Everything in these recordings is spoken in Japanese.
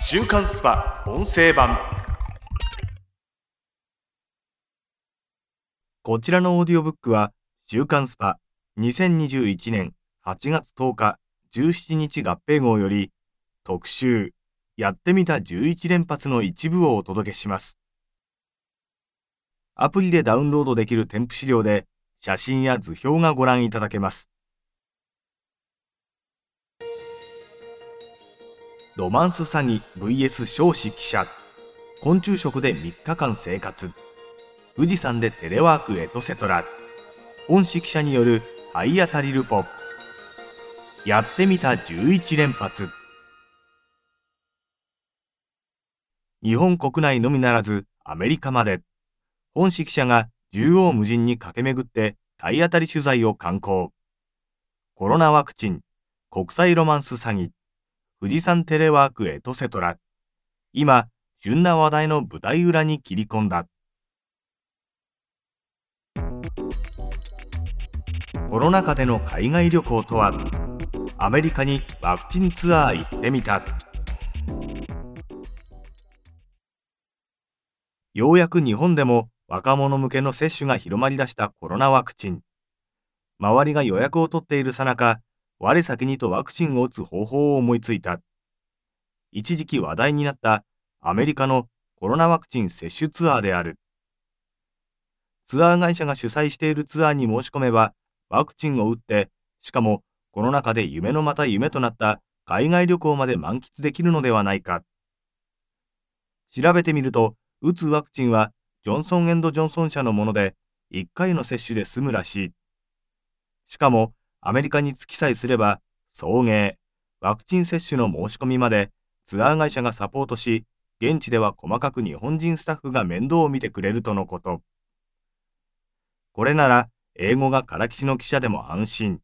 週刊 SPA!音声版。こちらのオーディオブックは週刊 SPA!2021年8月10日17日合併号より特集やってみた11連発の一部をお届けします。アプリでダウンロードできる添付資料で写真や図表がご覧いただけます。ロマンス詐欺 VS 少子記者。昆虫食で3日間生活。富士山でテレワークエトセトラ本誌記者による体当たりルポ。やってみた11連発。日本国内のみならずアメリカまで。本誌記者が縦横無尽に駆け巡って体当たり取材を敢行。コロナワクチン国際ロマンス詐欺。富士山テレワークエトセトラ。今、旬な話題の舞台裏に切り込んだ。コロナ禍での海外旅行とは、アメリカにワクチンツアー行ってみた。ようやく日本でも若者向けの接種が広まりだしたコロナワクチン。周りが予約を取っているさなか、我先にとワクチンを打つ方法を思いついた。一時期話題になったアメリカのコロナワクチン接種ツアーである。ツアー会社が主催しているツアーに申し込めば、ワクチンを打って、しかもコロナ禍で夢のまた夢となった海外旅行まで満喫できるのではないか。調べてみると、打つワクチンはジョンソンジョンソン社のもので、1回の接種で済むらしい。しかも、アメリカに着きさえすれば、送迎、ワクチン接種の申し込みまでツアー会社がサポートし、現地では細かく日本人スタッフが面倒を見てくれるとのこと。これなら、英語がからきしの記者でも安心。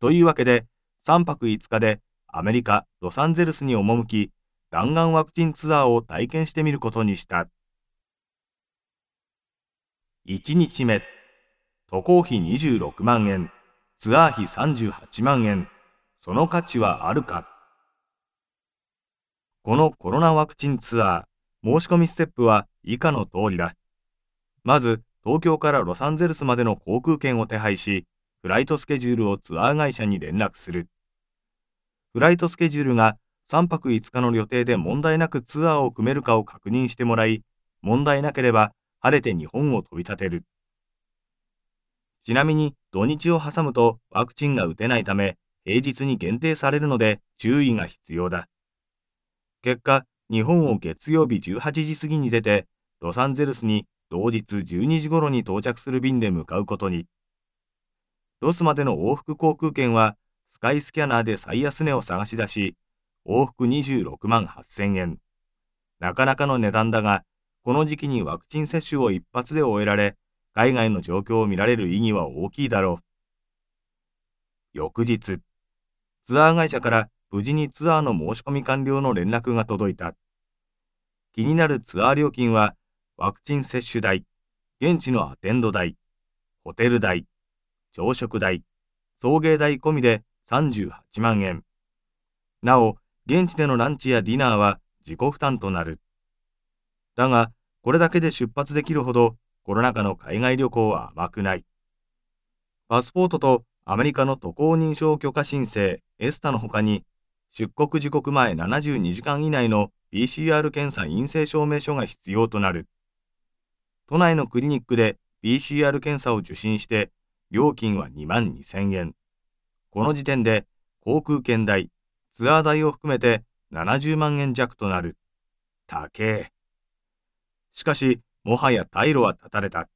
というわけで、3泊5日でアメリカ・ロサンゼルスに赴き、弾丸ワクチンツアーを体験してみることにした。1日目、渡航費26万円。ツアー費38万円。その価値はあるか？このコロナワクチンツアー、申し込みステップは以下の通りだ。まず、東京からロサンゼルスまでの航空券を手配し、フライトスケジュールをツアー会社に連絡する。フライトスケジュールが3泊5日の予定で問題なくツアーを組めるかを確認してもらい、問題なければ晴れて日本を飛び立てる。ちなみに土日を挟むとワクチンが打てないため平日に限定されるので注意が必要だ。結果、日本を月曜日18時過ぎに出て、ロサンゼルスに同日12時頃に到着する便で向かうことに。ロスまでの往復航空券はスカイスキャナーで最安値を探し出し、往復26万8000円。なかなかの値段だが、この時期にワクチン接種を一発で終えられ、海外の状況を見られる意義は大きいだろう。翌日、ツアー会社から無事にツアーの申し込み完了の連絡が届いた。気になるツアー料金は、ワクチン接種代、現地のアテンド代、ホテル代、朝食代、送迎代込みで38万円。なお、現地でのランチやディナーは自己負担となる。だが、これだけで出発できるほどコロナ禍の海外旅行は甘くない。パスポートとアメリカの渡航認証許可申請、エスタの他に、出国時刻前72時間以内の PCR 検査陰性証明書が必要となる。都内のクリニックで PCR 検査を受診して、料金は2万2000円。この時点で航空券代、ツアー代を含めて70万円弱となる。高え。しかし、もはや退路は断たれた。ち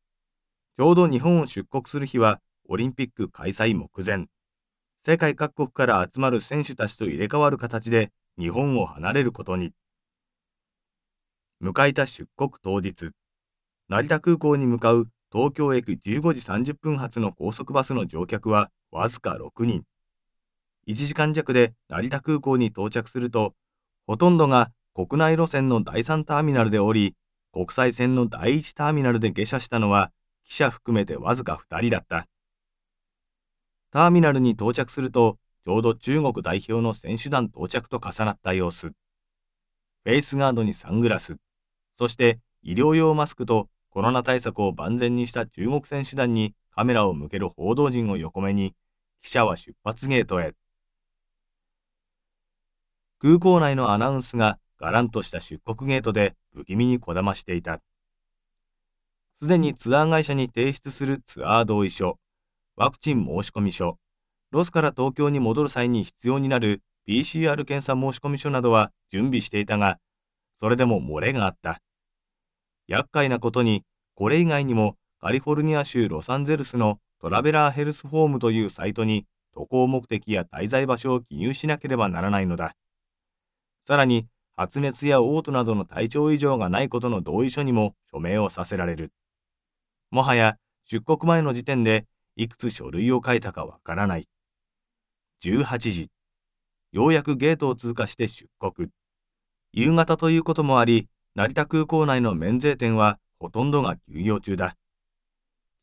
ょうど日本を出国する日はオリンピック開催目前。世界各国から集まる選手たちと入れ替わる形で日本を離れることに。迎えた出国当日、成田空港に向かう東京駅15時30分発の高速バスの乗客はわずか6人。1時間弱で成田空港に到着すると、ほとんどが国内路線の第3ターミナルで降り、国際線の第1ターミナルで下車したのは記者含めてわずか2人だった。ターミナルに到着すると、ちょうど中国代表の選手団到着と重なった様子。フェイスガードにサングラス、そして医療用マスクとコロナ対策を万全にした中国選手団にカメラを向ける報道陣を横目に、記者は出発ゲートへ。空港内のアナウンスががらんとした出国ゲートで不気味にこだましていた。すでにツアー会社に提出するツアー同意書、ワクチン申込書、ロスから東京に戻る際に必要になる PCR 検査申込書などは準備していたが、それでも漏れがあった。厄介なことに、これ以外にもカリフォルニア州ロサンゼルスのトラベラーヘルスフォームというサイトに渡航目的や滞在場所を記入しなければならないのだ。さらに、発熱や嘔吐などの体調異常がないことの同意書にも署名をさせられる。もはや出国前の時点でいくつ書類を書いたかわからない。18時。ようやくゲートを通過して出国。夕方ということもあり、成田空港内の免税店はほとんどが休業中だ。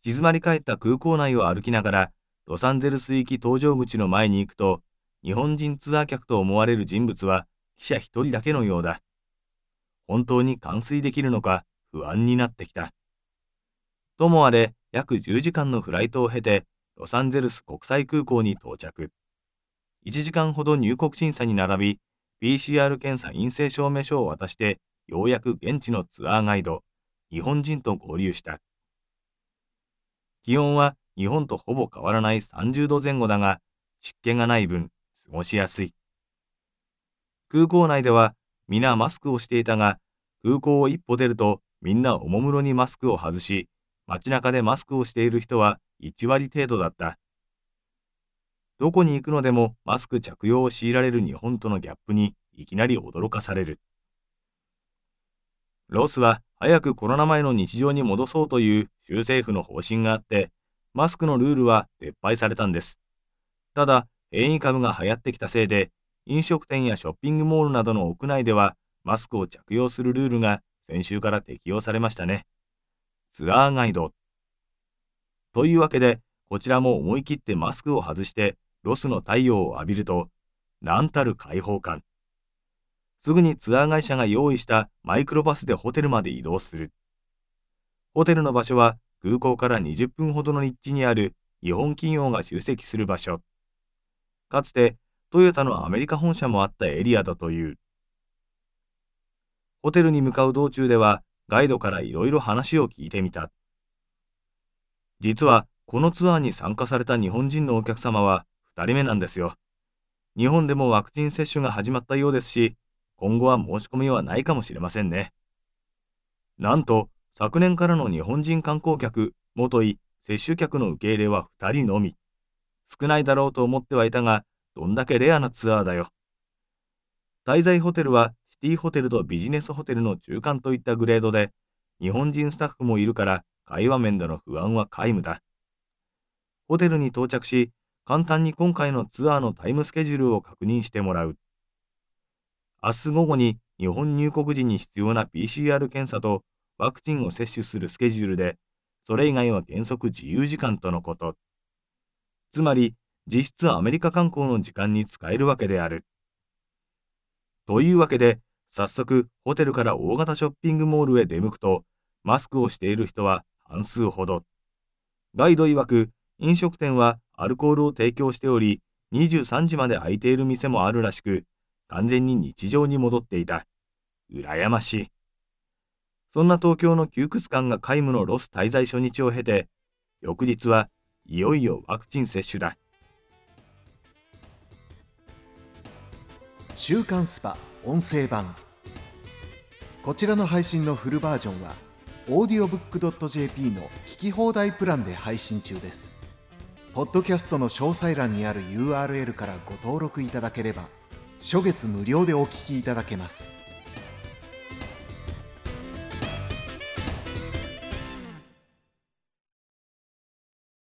静まり返った空港内を歩きながら、ロサンゼルス行き搭乗口の前に行くと、日本人ツアー客と思われる人物は記者一人だけのようだ。本当に完遂できるのか不安になってきた。ともあれ、約10時間のフライトを経て、ロサンゼルス国際空港に到着。1時間ほど入国審査に並び、PCR 検査陰性証明書を渡して、ようやく現地のツアーガイド、日本人と合流した。気温は日本とほぼ変わらない30度前後だが、湿気がない分、過ごしやすい。空港内では皆マスクをしていたが、空港を一歩出るとみんなおもむろにマスクを外し、街中でマスクをしている人は1割程度だった。どこに行くのでもマスク着用を強いられる日本とのギャップにいきなり驚かされる。ロスは早くコロナ前の日常に戻そうという州政府の方針があって、マスクのルールは撤廃されたんです。ただ、変異株が流行ってきたせいで、飲食店やショッピングモールなどの屋内ではマスクを着用するルールが先週から適用されましたね。ツアーガイド。というわけで、こちらも思い切ってマスクを外してロスの太陽を浴びると、なんたる開放感。すぐにツアー会社が用意したマイクロバスでホテルまで移動する。ホテルの場所は空港から20分ほどの立地にある日本企業が集積する場所。かつてトヨタのアメリカ本社もあったエリアだという。ホテルに向かう道中ではガイドからいろいろ話を聞いてみた。実は、このツアーに参加された日本人のお客様は2人目なんですよ。日本でもワクチン接種が始まったようですし、今後は申し込みはないかもしれませんね。なんと、昨年からの日本人観光客、もとい、接種客の受け入れは2人のみ。少ないだろうと思ってはいたが、どんだけレアなツアーだよ。滞在ホテルはシティホテルとビジネスホテルの中間といったグレードで、日本人スタッフもいるから会話面での不安は皆無だ。ホテルに到着し、簡単に今回のツアーのタイムスケジュールを確認してもらう。明日午後に日本入国時に必要な PCR 検査とワクチンを接種するスケジュールで、それ以外は原則自由時間とのこと。つまり、実質アメリカ観光の時間に使えるわけである。というわけで、早速ホテルから大型ショッピングモールへ出向くと、マスクをしている人は半数ほど。ガイド曰く、飲食店はアルコールを提供しており、23時まで空いている店もあるらしく、完全に日常に戻っていた。羨ましい。そんな東京の窮屈感が皆無のロス滞在初日を経て、翌日はいよいよワクチン接種だ。週刊スパ音声版。こちらの配信のフルバージョンは audiobook.jp の聞き放題プランで配信中です。ポッドキャストの詳細欄にある URL からご登録いただければ初月無料でお聞きいただけます。